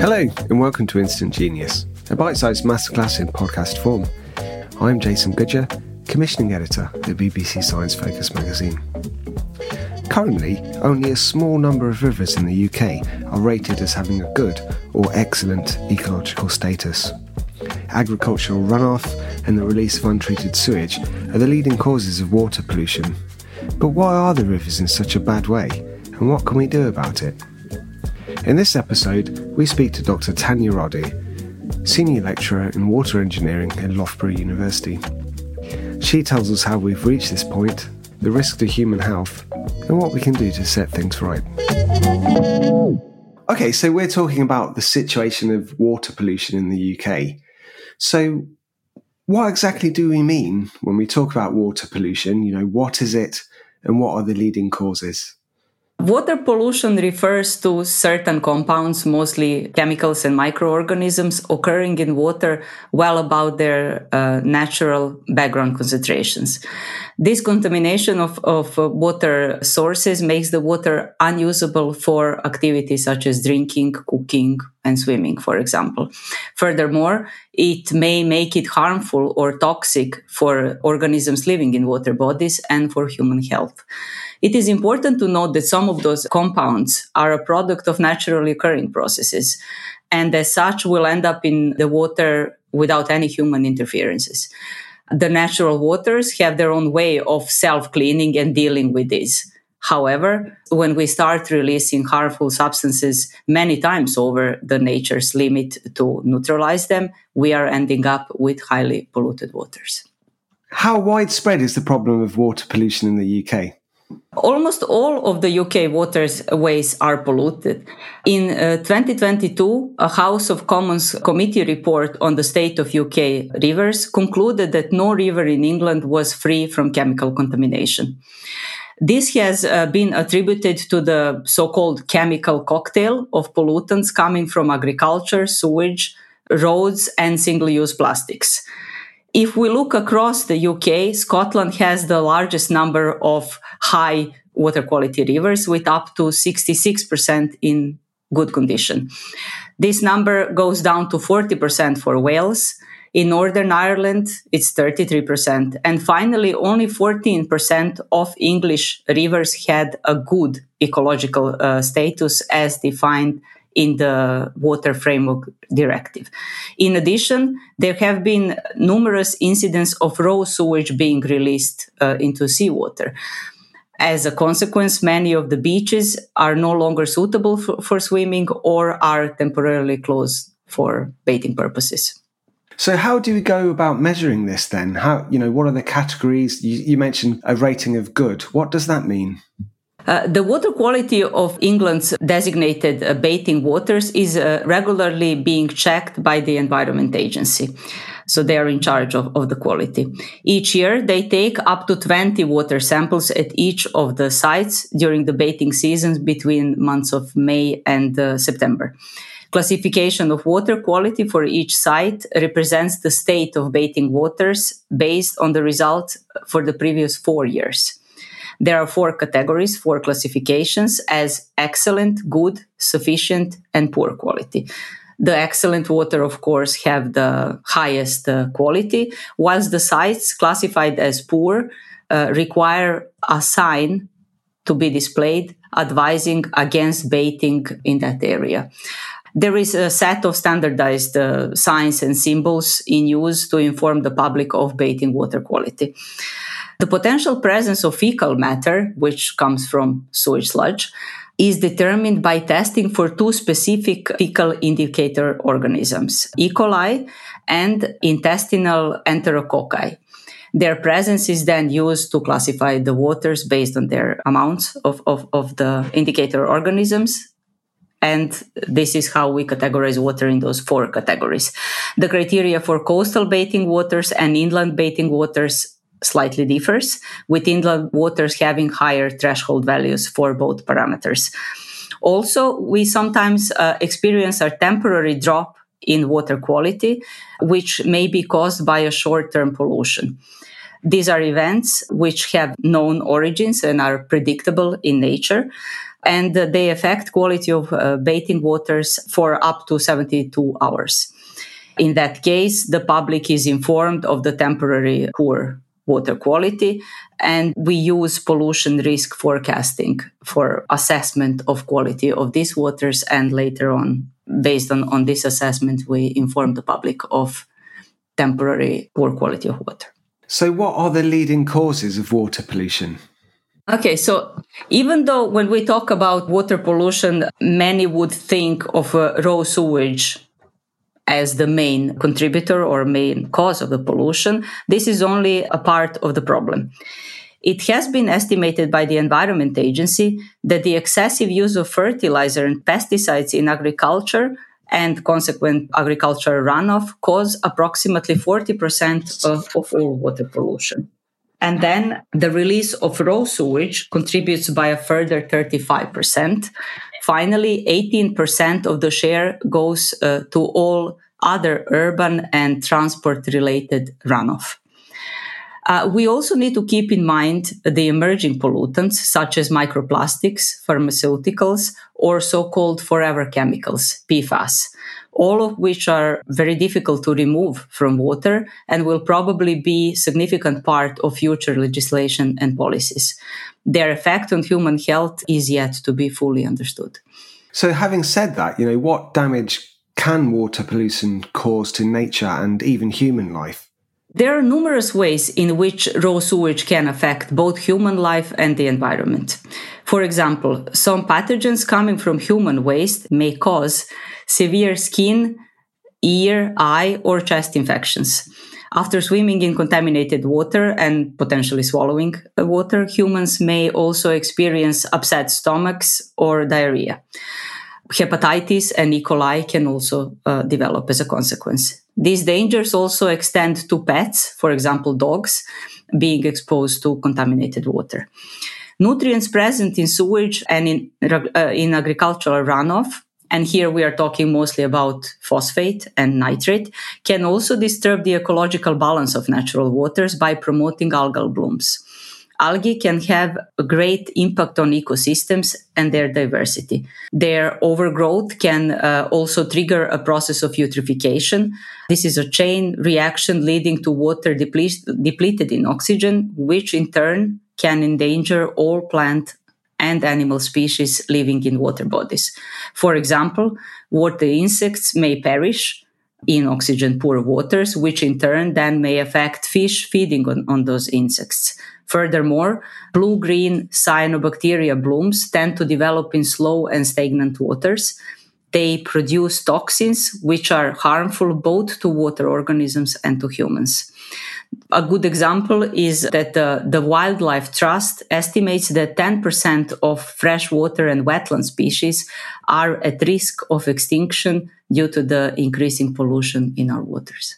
Hello, and welcome to Instant Genius, a bite sized masterclass in podcast form. I'm Jason Goodyer, commissioning editor at BBC Science Focus magazine. Currently, only a small number of rivers in the UK are rated as having a good or excellent ecological status. Agricultural runoff and the release of untreated sewage are the leading causes of water pollution. But why are the rivers in such a bad way, and what can we do about it? In this episode, we speak to Dr. Tanja Radu, Senior Lecturer in Water Engineering at Loughborough University. She tells us how we've reached this point, the risk to human health, and what we can do to set things right. Okay, so we're talking about the situation of water pollution in the UK. So, what exactly do we mean when we talk about water pollution? You know, what is it and what are the leading causes? Water pollution refers to certain compounds, mostly chemicals and microorganisms, occurring in water well above their uh, natural background concentrations. This contamination of, of uh, water sources makes the water unusable for activities such as drinking, cooking, and swimming, for example. Furthermore, it may make it harmful or toxic for organisms living in water bodies and for human health. It is important to note that some of those compounds are a product of naturally occurring processes and as such will end up in the water without any human interferences. The natural waters have their own way of self cleaning and dealing with this. However, when we start releasing harmful substances many times over the nature's limit to neutralize them, we are ending up with highly polluted waters. How widespread is the problem of water pollution in the UK? Almost all of the UK waterways are polluted. In uh, 2022, a House of Commons committee report on the state of UK rivers concluded that no river in England was free from chemical contamination. This has uh, been attributed to the so called chemical cocktail of pollutants coming from agriculture, sewage, roads, and single use plastics. If we look across the UK, Scotland has the largest number of high water quality rivers with up to 66% in good condition. This number goes down to 40% for Wales. In Northern Ireland, it's 33%. And finally, only 14% of English rivers had a good ecological uh, status as defined in the Water Framework Directive. In addition, there have been numerous incidents of raw sewage being released uh, into seawater. As a consequence, many of the beaches are no longer suitable for, for swimming or are temporarily closed for bathing purposes. So, how do we go about measuring this then? How, you know, what are the categories? You, you mentioned a rating of good. What does that mean? Uh, the water quality of England's designated uh, bathing waters is uh, regularly being checked by the Environment Agency. So they are in charge of, of the quality. Each year, they take up to 20 water samples at each of the sites during the bathing seasons between months of May and uh, September. Classification of water quality for each site represents the state of bathing waters based on the result for the previous four years. There are four categories, four classifications as excellent, good, sufficient, and poor quality. The excellent water, of course, have the highest uh, quality, whilst the sites classified as poor uh, require a sign to be displayed advising against bathing in that area. There is a set of standardized uh, signs and symbols in use to inform the public of bathing water quality. The potential presence of fecal matter, which comes from sewage sludge, is determined by testing for two specific fecal indicator organisms, E. coli and intestinal enterococci. Their presence is then used to classify the waters based on their amounts of, of, of the indicator organisms and this is how we categorize water in those four categories. The criteria for coastal bathing waters and inland bathing waters slightly differs, with inland waters having higher threshold values for both parameters. Also, we sometimes uh, experience a temporary drop in water quality, which may be caused by a short term pollution. These are events which have known origins and are predictable in nature. and they affect quality of uh, bathing waters for up to 72 hours. In that case, the public is informed of the temporary poor water quality and we use pollution risk forecasting for assessment of quality of these waters and later on based on, on this assessment we inform the public of temporary poor quality of water. So what are the leading causes of water pollution? Okay, so even though when we talk about water pollution, many would think of uh, raw sewage as the main contributor or main cause of the pollution, this is only a part of the problem. It has been estimated by the Environment Agency that the excessive use of fertilizer and pesticides in agriculture and consequent agricultural runoff cause approximately 40% of, of all water pollution. And then the release of raw sewage contributes by a further 35%. Finally, 18% of the share goes uh, to all other urban and transport related runoff. Uh, we also need to keep in mind the emerging pollutants such as microplastics, pharmaceuticals, or so-called forever chemicals, PFAS, all of which are very difficult to remove from water and will probably be significant part of future legislation and policies. Their effect on human health is yet to be fully understood. So having said that, you know, what damage can water pollution cause to nature and even human life? There are numerous ways in which raw sewage can affect both human life and the environment. For example, some pathogens coming from human waste may cause severe skin, ear, eye, or chest infections. After swimming in contaminated water and potentially swallowing uh, water, humans may also experience upset stomachs or diarrhea. Hepatitis and E. coli can also uh, develop as a consequence. These dangers also extend to pets, for example, dogs, being exposed to contaminated water. Nutrients present in sewage and in, uh, in agricultural runoff and here we are talking mostly about phosphate and nitrate, can also disturb the ecological balance of natural waters by promoting algal blooms. Algae can have a great impact on ecosystems and their diversity. Their overgrowth can uh, also trigger a process of eutrophication. This is a chain reaction leading to water deple- depleted in oxygen, which in turn can endanger all plant and animal species living in water bodies. For example, water insects may perish in oxygen poor waters, which in turn then may affect fish feeding on, on those insects. Furthermore, blue green cyanobacteria blooms tend to develop in slow and stagnant waters. They produce toxins which are harmful both to water organisms and to humans. A good example is that the, the Wildlife Trust estimates that 10% of freshwater and wetland species are at risk of extinction due to the increasing pollution in our waters.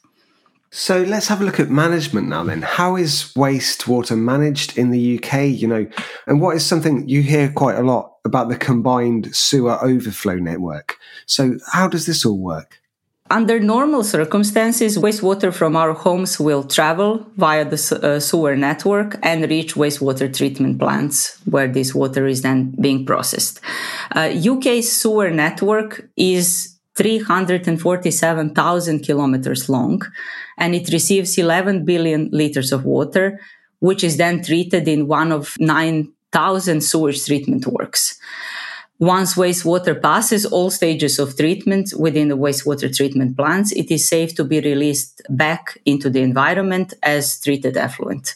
So let's have a look at management now then. How is wastewater managed in the UK, you know, and what is something you hear quite a lot about the combined sewer overflow network? So how does this all work? Under normal circumstances, wastewater from our homes will travel via the uh, sewer network and reach wastewater treatment plants where this water is then being processed. Uh, UK's sewer network is 347,000 kilometers long and it receives 11 billion liters of water, which is then treated in one of 9,000 sewage treatment works. Once wastewater passes all stages of treatment within the wastewater treatment plants, it is safe to be released back into the environment as treated effluent.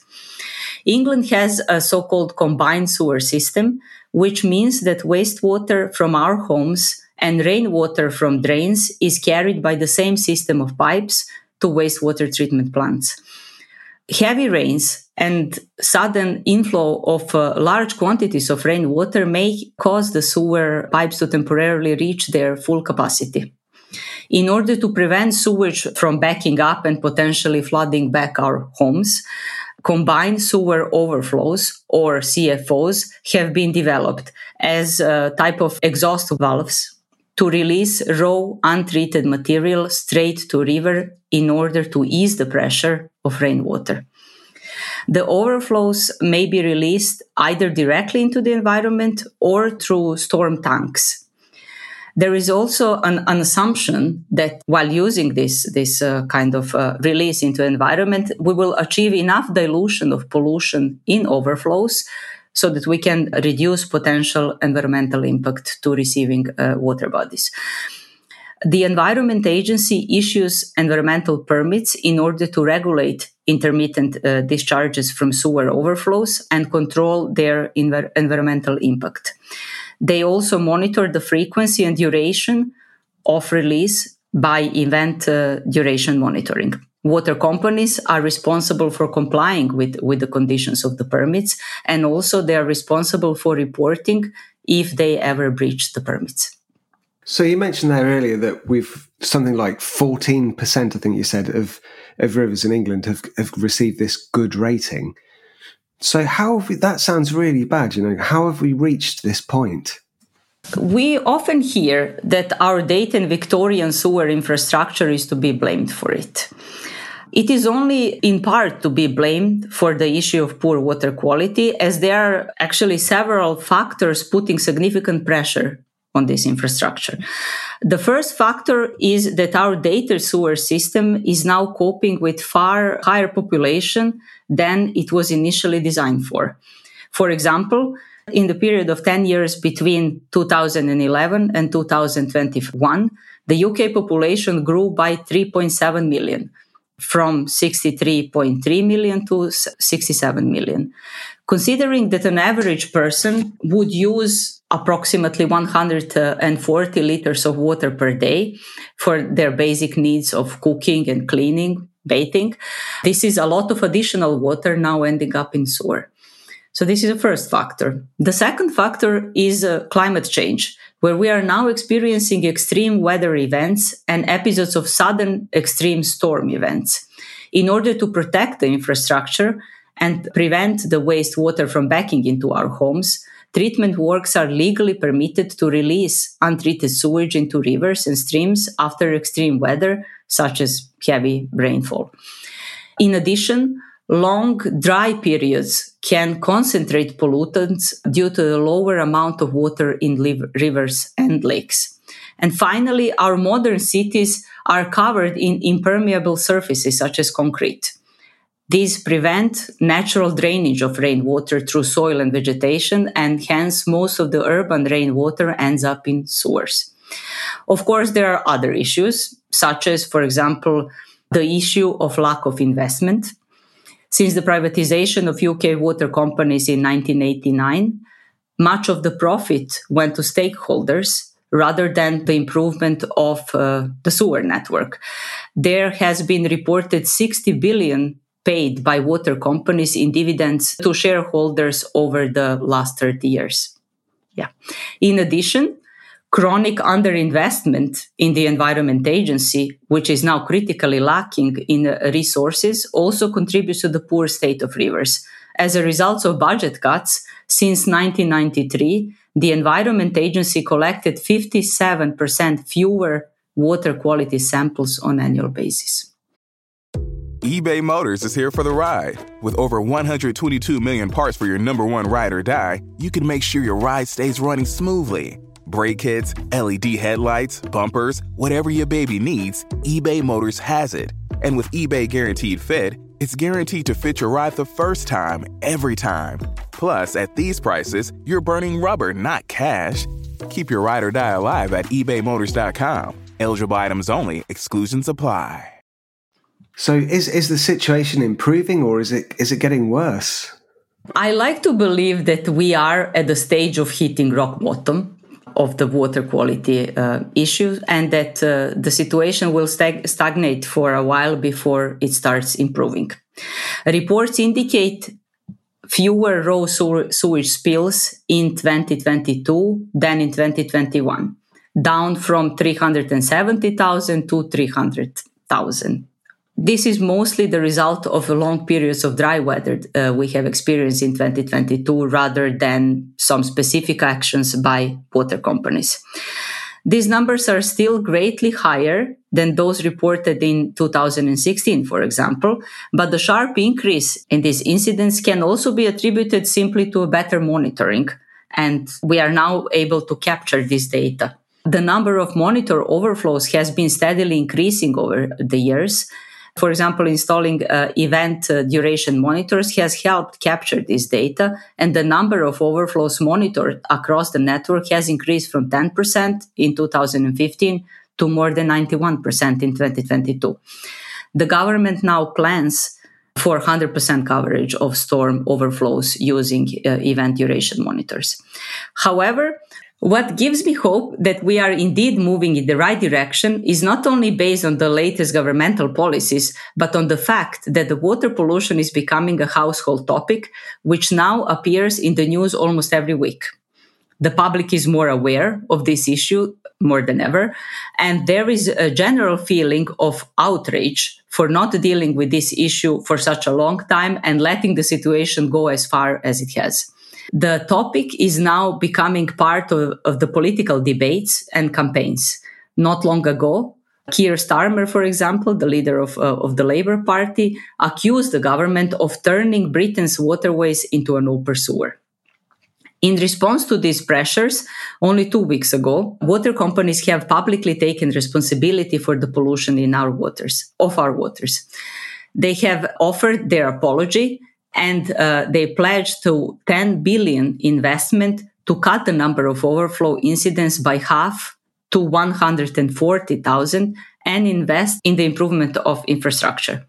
England has a so called combined sewer system, which means that wastewater from our homes and rainwater from drains is carried by the same system of pipes to wastewater treatment plants. Heavy rains and sudden inflow of uh, large quantities of rainwater may cause the sewer pipes to temporarily reach their full capacity. In order to prevent sewage from backing up and potentially flooding back our homes, combined sewer overflows or CSOs have been developed as a type of exhaust valves to release raw untreated material straight to river in order to ease the pressure of rainwater. The overflows may be released either directly into the environment or through storm tanks. There is also an, an assumption that while using this, this uh, kind of uh, release into environment, we will achieve enough dilution of pollution in overflows so that we can reduce potential environmental impact to receiving uh, water bodies. The Environment Agency issues environmental permits in order to regulate intermittent uh, discharges from sewer overflows and control their env- environmental impact. They also monitor the frequency and duration of release by event uh, duration monitoring. Water companies are responsible for complying with, with the conditions of the permits, and also they are responsible for reporting if they ever breach the permits. So you mentioned there earlier that we've something like 14%, I think you said, of, of rivers in England have, have received this good rating. So how we, that sounds really bad, you know, how have we reached this point? We often hear that our Dayton Victorian sewer infrastructure is to be blamed for it. It is only in part to be blamed for the issue of poor water quality, as there are actually several factors putting significant pressure on this infrastructure. The first factor is that our data sewer system is now coping with far higher population than it was initially designed for. For example, in the period of 10 years between 2011 and 2021, the UK population grew by 3.7 million, from 63.3 million to 67 million. Considering that an average person would use approximately 140 liters of water per day for their basic needs of cooking and cleaning, bathing, this is a lot of additional water now ending up in sewer. So this is the first factor. The second factor is uh, climate change, where we are now experiencing extreme weather events and episodes of sudden extreme storm events. In order to protect the infrastructure and prevent the wastewater from backing into our homes, treatment works are legally permitted to release untreated sewage into rivers and streams after extreme weather, such as heavy rainfall. In addition, long dry periods can concentrate pollutants due to the lower amount of water in rivers and lakes. And finally, our modern cities are covered in impermeable surfaces such as concrete. These prevent natural drainage of rainwater through soil and vegetation, and hence most of the urban rainwater ends up in sewers. Of course, there are other issues, such as, for example, the issue of lack of investment since the privatization of UK water companies in 1989, much of the profit went to stakeholders rather than the improvement of uh, the sewer network. There has been reported 60 billion paid by water companies in dividends to shareholders over the last 30 years. Yeah. In addition, chronic underinvestment in the Environment Agency, which is now critically lacking in uh, resources, also contributes to the poor state of rivers. As a result of budget cuts, since 1993, the Environment Agency collected 57% fewer water quality samples on annual basis. eBay Motors is here for the ride. With over 122 million parts for your number one ride or die, you can make sure your ride stays running smoothly Brake kits, LED headlights, bumpers, whatever your baby needs, eBay Motors has it. And with eBay Guaranteed Fit, it's guaranteed to fit your ride the first time, every time. Plus, at these prices, you're burning rubber, not cash. Keep your ride or die alive at ebaymotors.com. Eligible items only, exclusions apply. So is is the situation improving or is it is it getting worse? I like to believe that we are at the stage of hitting rock bottom of the water quality uh, issue and that uh, the situation will stag- stagnate for a while before it starts improving. Reports indicate fewer raw sewage spills in 2022 than in 2021, down from 370,000 to 300,000 this is mostly the result of long periods of dry weather uh, we have experienced in 2022 rather than some specific actions by water companies. These numbers are still greatly higher than those reported in 2016, for example, but the sharp increase in these incidents can also be attributed simply to better monitoring. And we are now able to capture this data. The number of monitor overflows has been steadily increasing over the years. For example, installing uh, event uh, duration monitors has helped capture this data, and the number of overflows monitored across the network has increased from 10% in 2015 to more than 91% in 2022. The government now plans for 100% coverage of storm overflows using uh, event duration monitors. However, what gives me hope that we are indeed moving in the right direction is not only based on the latest governmental policies, but on the fact that the water pollution is becoming a household topic, which now appears in the news almost every week. The public is more aware of this issue more than ever, and there is a general feeling of outrage for not dealing with this issue for such a long time and letting the situation go as far as it has. The topic is now becoming part of, of the political debates and campaigns. Not long ago, Keir Starmer, for example, the leader of, uh, of the Labour Party, accused the government of turning Britain's waterways into an sewer. In response to these pressures, only two weeks ago, water companies have publicly taken responsibility for the pollution in our waters, of our waters. They have offered their apology and uh, they pledged to 10 billion investment to cut the number of overflow incidents by half to 140,000 and invest in the improvement of infrastructure.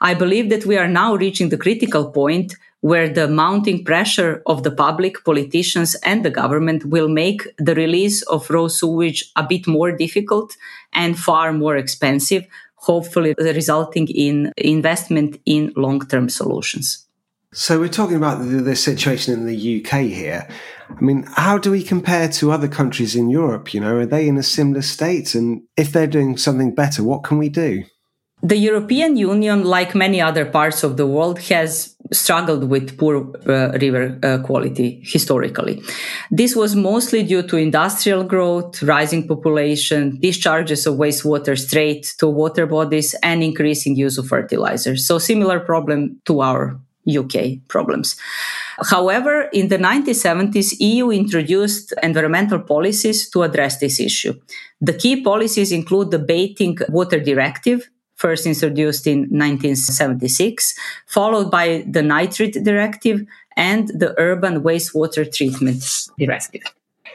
I believe that we are now reaching the critical point where the mounting pressure of the public, politicians, and the government will make the release of raw sewage a bit more difficult and far more expensive hopefully resulting in investment in long-term solutions. So we're talking about the, the, situation in the UK here. I mean, how do we compare to other countries in Europe? You know, are they in a similar state? And if they're doing something better, what can we do? The European Union, like many other parts of the world, has struggled with poor uh, river uh, quality historically. This was mostly due to industrial growth, rising population, discharges of wastewater straight to water bodies, and increasing use of fertilizers. So, similar problem to our UK problems. However, in the 1970s, EU introduced environmental policies to address this issue. The key policies include the Bathing Water Directive, first introduced in 1976, followed by the Nitrate Directive and the Urban Wastewater Treatment Directive.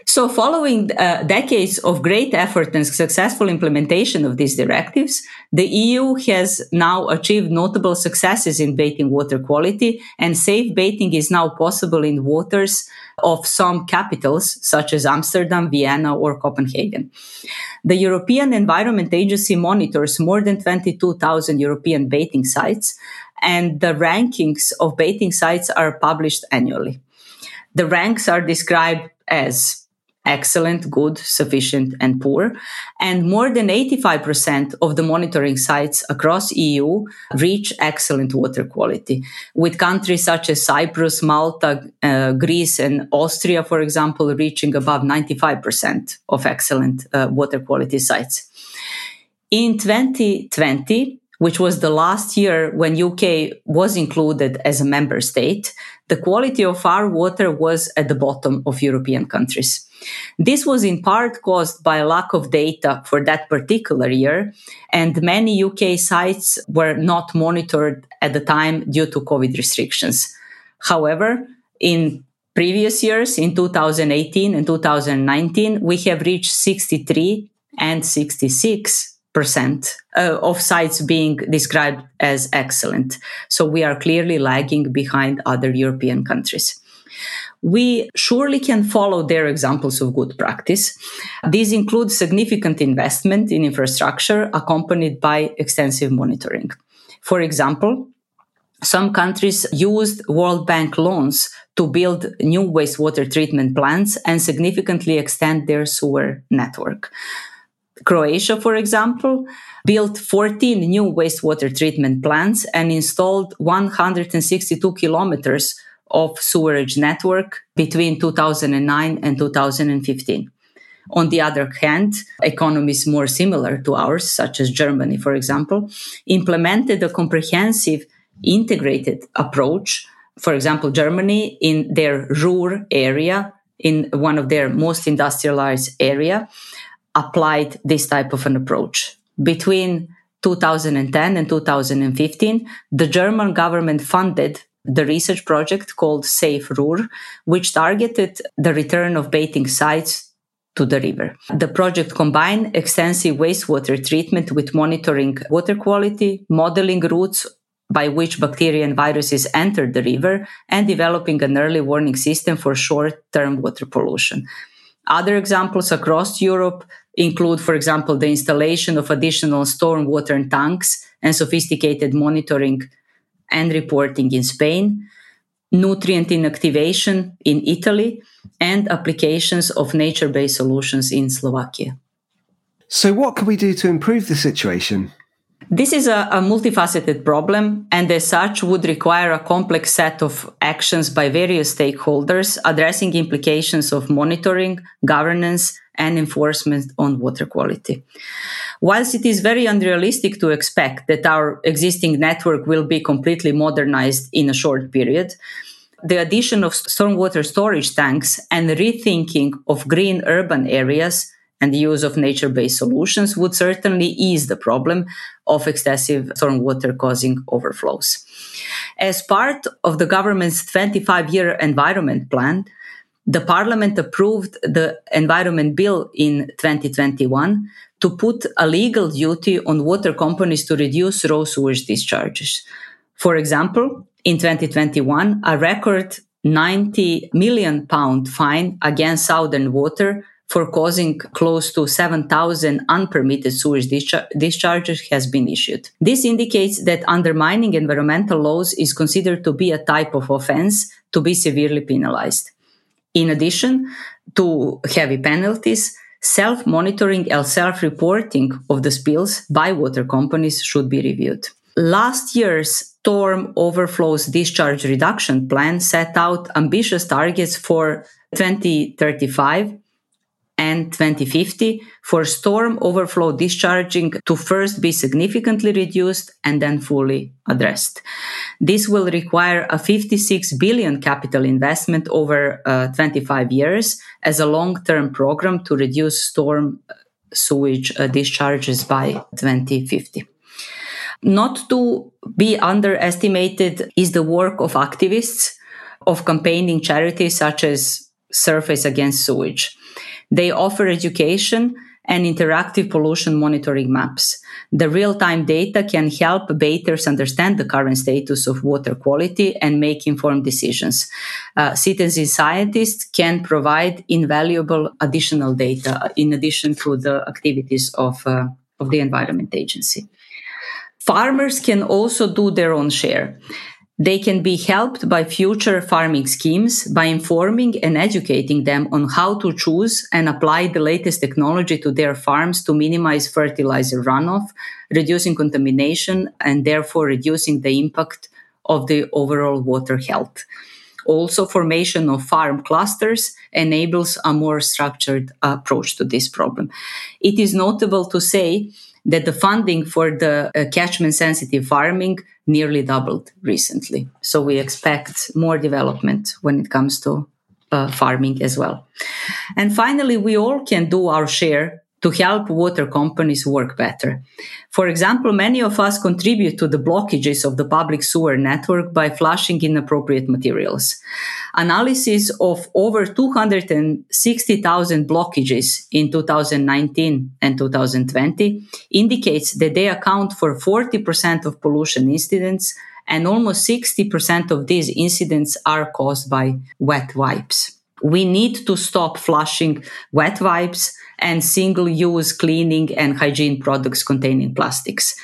So, following uh, decades of great effort and successful implementation of these directives, the EU has now achieved notable successes in bathing water quality, and safe bathing is now possible in waters of some capitals such as Amsterdam, Vienna, or Copenhagen. The European Environment Agency monitors more than 22,000 European bathing sites, and the rankings of bathing sites are published annually. The ranks are described as excellent, good, sufficient, and poor. And more than 85% of the monitoring sites across EU reach excellent water quality, with countries such as Cyprus, Malta, uh, Greece, and Austria, for example, reaching above 95% of excellent uh, water quality sites. In 2020, which was the last year when UK was included as a member state, the quality of our water was at the bottom of European countries. This was in part caused by a lack of data for that particular year, and many UK sites were not monitored at the time due to COVID restrictions. However, in previous years, in 2018 and 2019, we have reached 63 and 66 percent uh, of sites being described as excellent. So we are clearly lagging behind other European countries we surely can follow their examples of good practice. These include significant investment in infrastructure accompanied by extensive monitoring. For example, some countries used World Bank loans to build new wastewater treatment plants and significantly extend their sewer network. Croatia, for example, built 14 new wastewater treatment plants and installed 162 kilometers of sewerage network between 2009 and 2015. On the other hand, economies more similar to ours, such as Germany, for example, implemented a comprehensive integrated approach. For example, Germany in their Ruhr area, in one of their most industrialized area, applied this type of an approach. Between 2010 and 2015, the German government funded the research project called Safe Ruhr, which targeted the return of bathing sites to the river. The project combined extensive wastewater treatment with monitoring water quality, modeling routes by which bacteria and viruses enter the river, and developing an early warning system for short term water pollution. Other examples across Europe include, for example, the installation of additional stormwater tanks and sophisticated monitoring and reporting in Spain, nutrient inactivation in Italy, and applications of nature based solutions in Slovakia. So, what can we do to improve the situation? This is a, a, multifaceted problem and as such would require a complex set of actions by various stakeholders addressing implications of monitoring, governance, and enforcement on water quality. Whilst it is very unrealistic to expect that our existing network will be completely modernized in a short period, the addition of stormwater storage tanks and rethinking of green urban areas and the use of nature based solutions would certainly ease the problem of excessive stormwater causing overflows. As part of the government's 25 year environment plan, the parliament approved the environment bill in 2021 to put a legal duty on water companies to reduce raw sewage discharges. For example, in 2021, a record 90 million pound fine against Southern Water for causing close to 7,000 unpermitted sewage dischar- discharges has been issued. This indicates that undermining environmental laws is considered to be a type of offense to be severely penalized. In addition to heavy penalties, self monitoring and self reporting of the spills by water companies should be reviewed. Last year's storm overflows discharge reduction plan set out ambitious targets for 2035 and 2050 for storm overflow discharging to first be significantly reduced and then fully addressed. This will require a 56 billion capital investment over uh, 25 years as a long-term program to reduce storm uh, sewage uh, discharges by 2050. Not to be underestimated is the work of activists, of campaigning charities such as Surfers Against Sewage. They offer education and interactive pollution monitoring maps. The real time data can help bathers understand the current status of water quality and make informed decisions. Uh, citizen scientists can provide invaluable additional data in addition to the activities of, uh, of the Environment Agency. Farmers can also do their own share. They can be helped by future farming schemes by informing and educating them on how to choose and apply the latest technology to their farms to minimize fertilizer runoff, reducing contamination, and therefore reducing the impact of the overall water health. Also, formation of farm clusters enables a more structured approach to this problem. It is notable to say that the funding for the uh, catchment sensitive farming nearly doubled recently. So we expect more development when it comes to uh, farming as well. And finally, we all can do our share to help water companies work better. For example, many of us contribute to the blockages of the public sewer network by flushing inappropriate materials. Analysis of over 260,000 blockages in 2019 and 2020 indicates that they account for 40% of pollution incidents and almost 60% of these incidents are caused by wet wipes. We need to stop flushing wet wipes and single use cleaning and hygiene products containing plastics.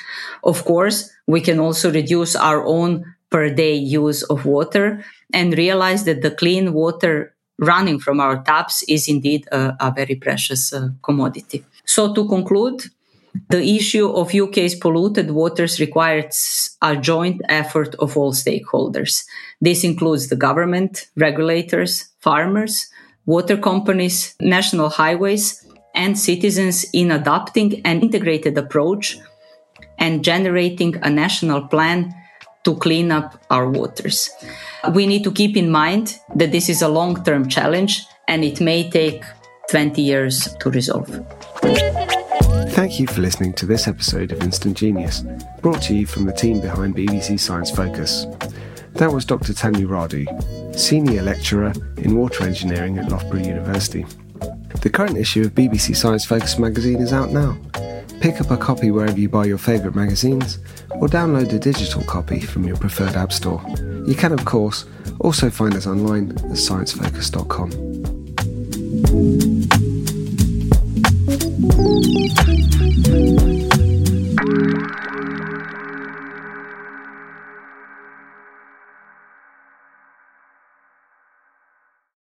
Of course, we can also reduce our own per day use of water and realize that the clean water running from our taps is indeed a, a very precious uh, commodity. So, to conclude, the issue of UK's polluted waters requires a joint effort of all stakeholders. This includes the government, regulators, farmers, water companies, national highways, and citizens in adopting an integrated approach and generating a national plan to clean up our waters. We need to keep in mind that this is a long term challenge and it may take 20 years to resolve. Thank you for listening to this episode of Instant Genius, brought to you from the team behind BBC Science Focus. That was Dr. Tanja Radu, Senior Lecturer in Water Engineering at Loughborough University. The current issue of BBC Science Focus magazine is out now. Pick up a copy wherever you buy your favourite magazines, or download a digital copy from your preferred app store. You can, of course, also find us online at sciencefocus.com.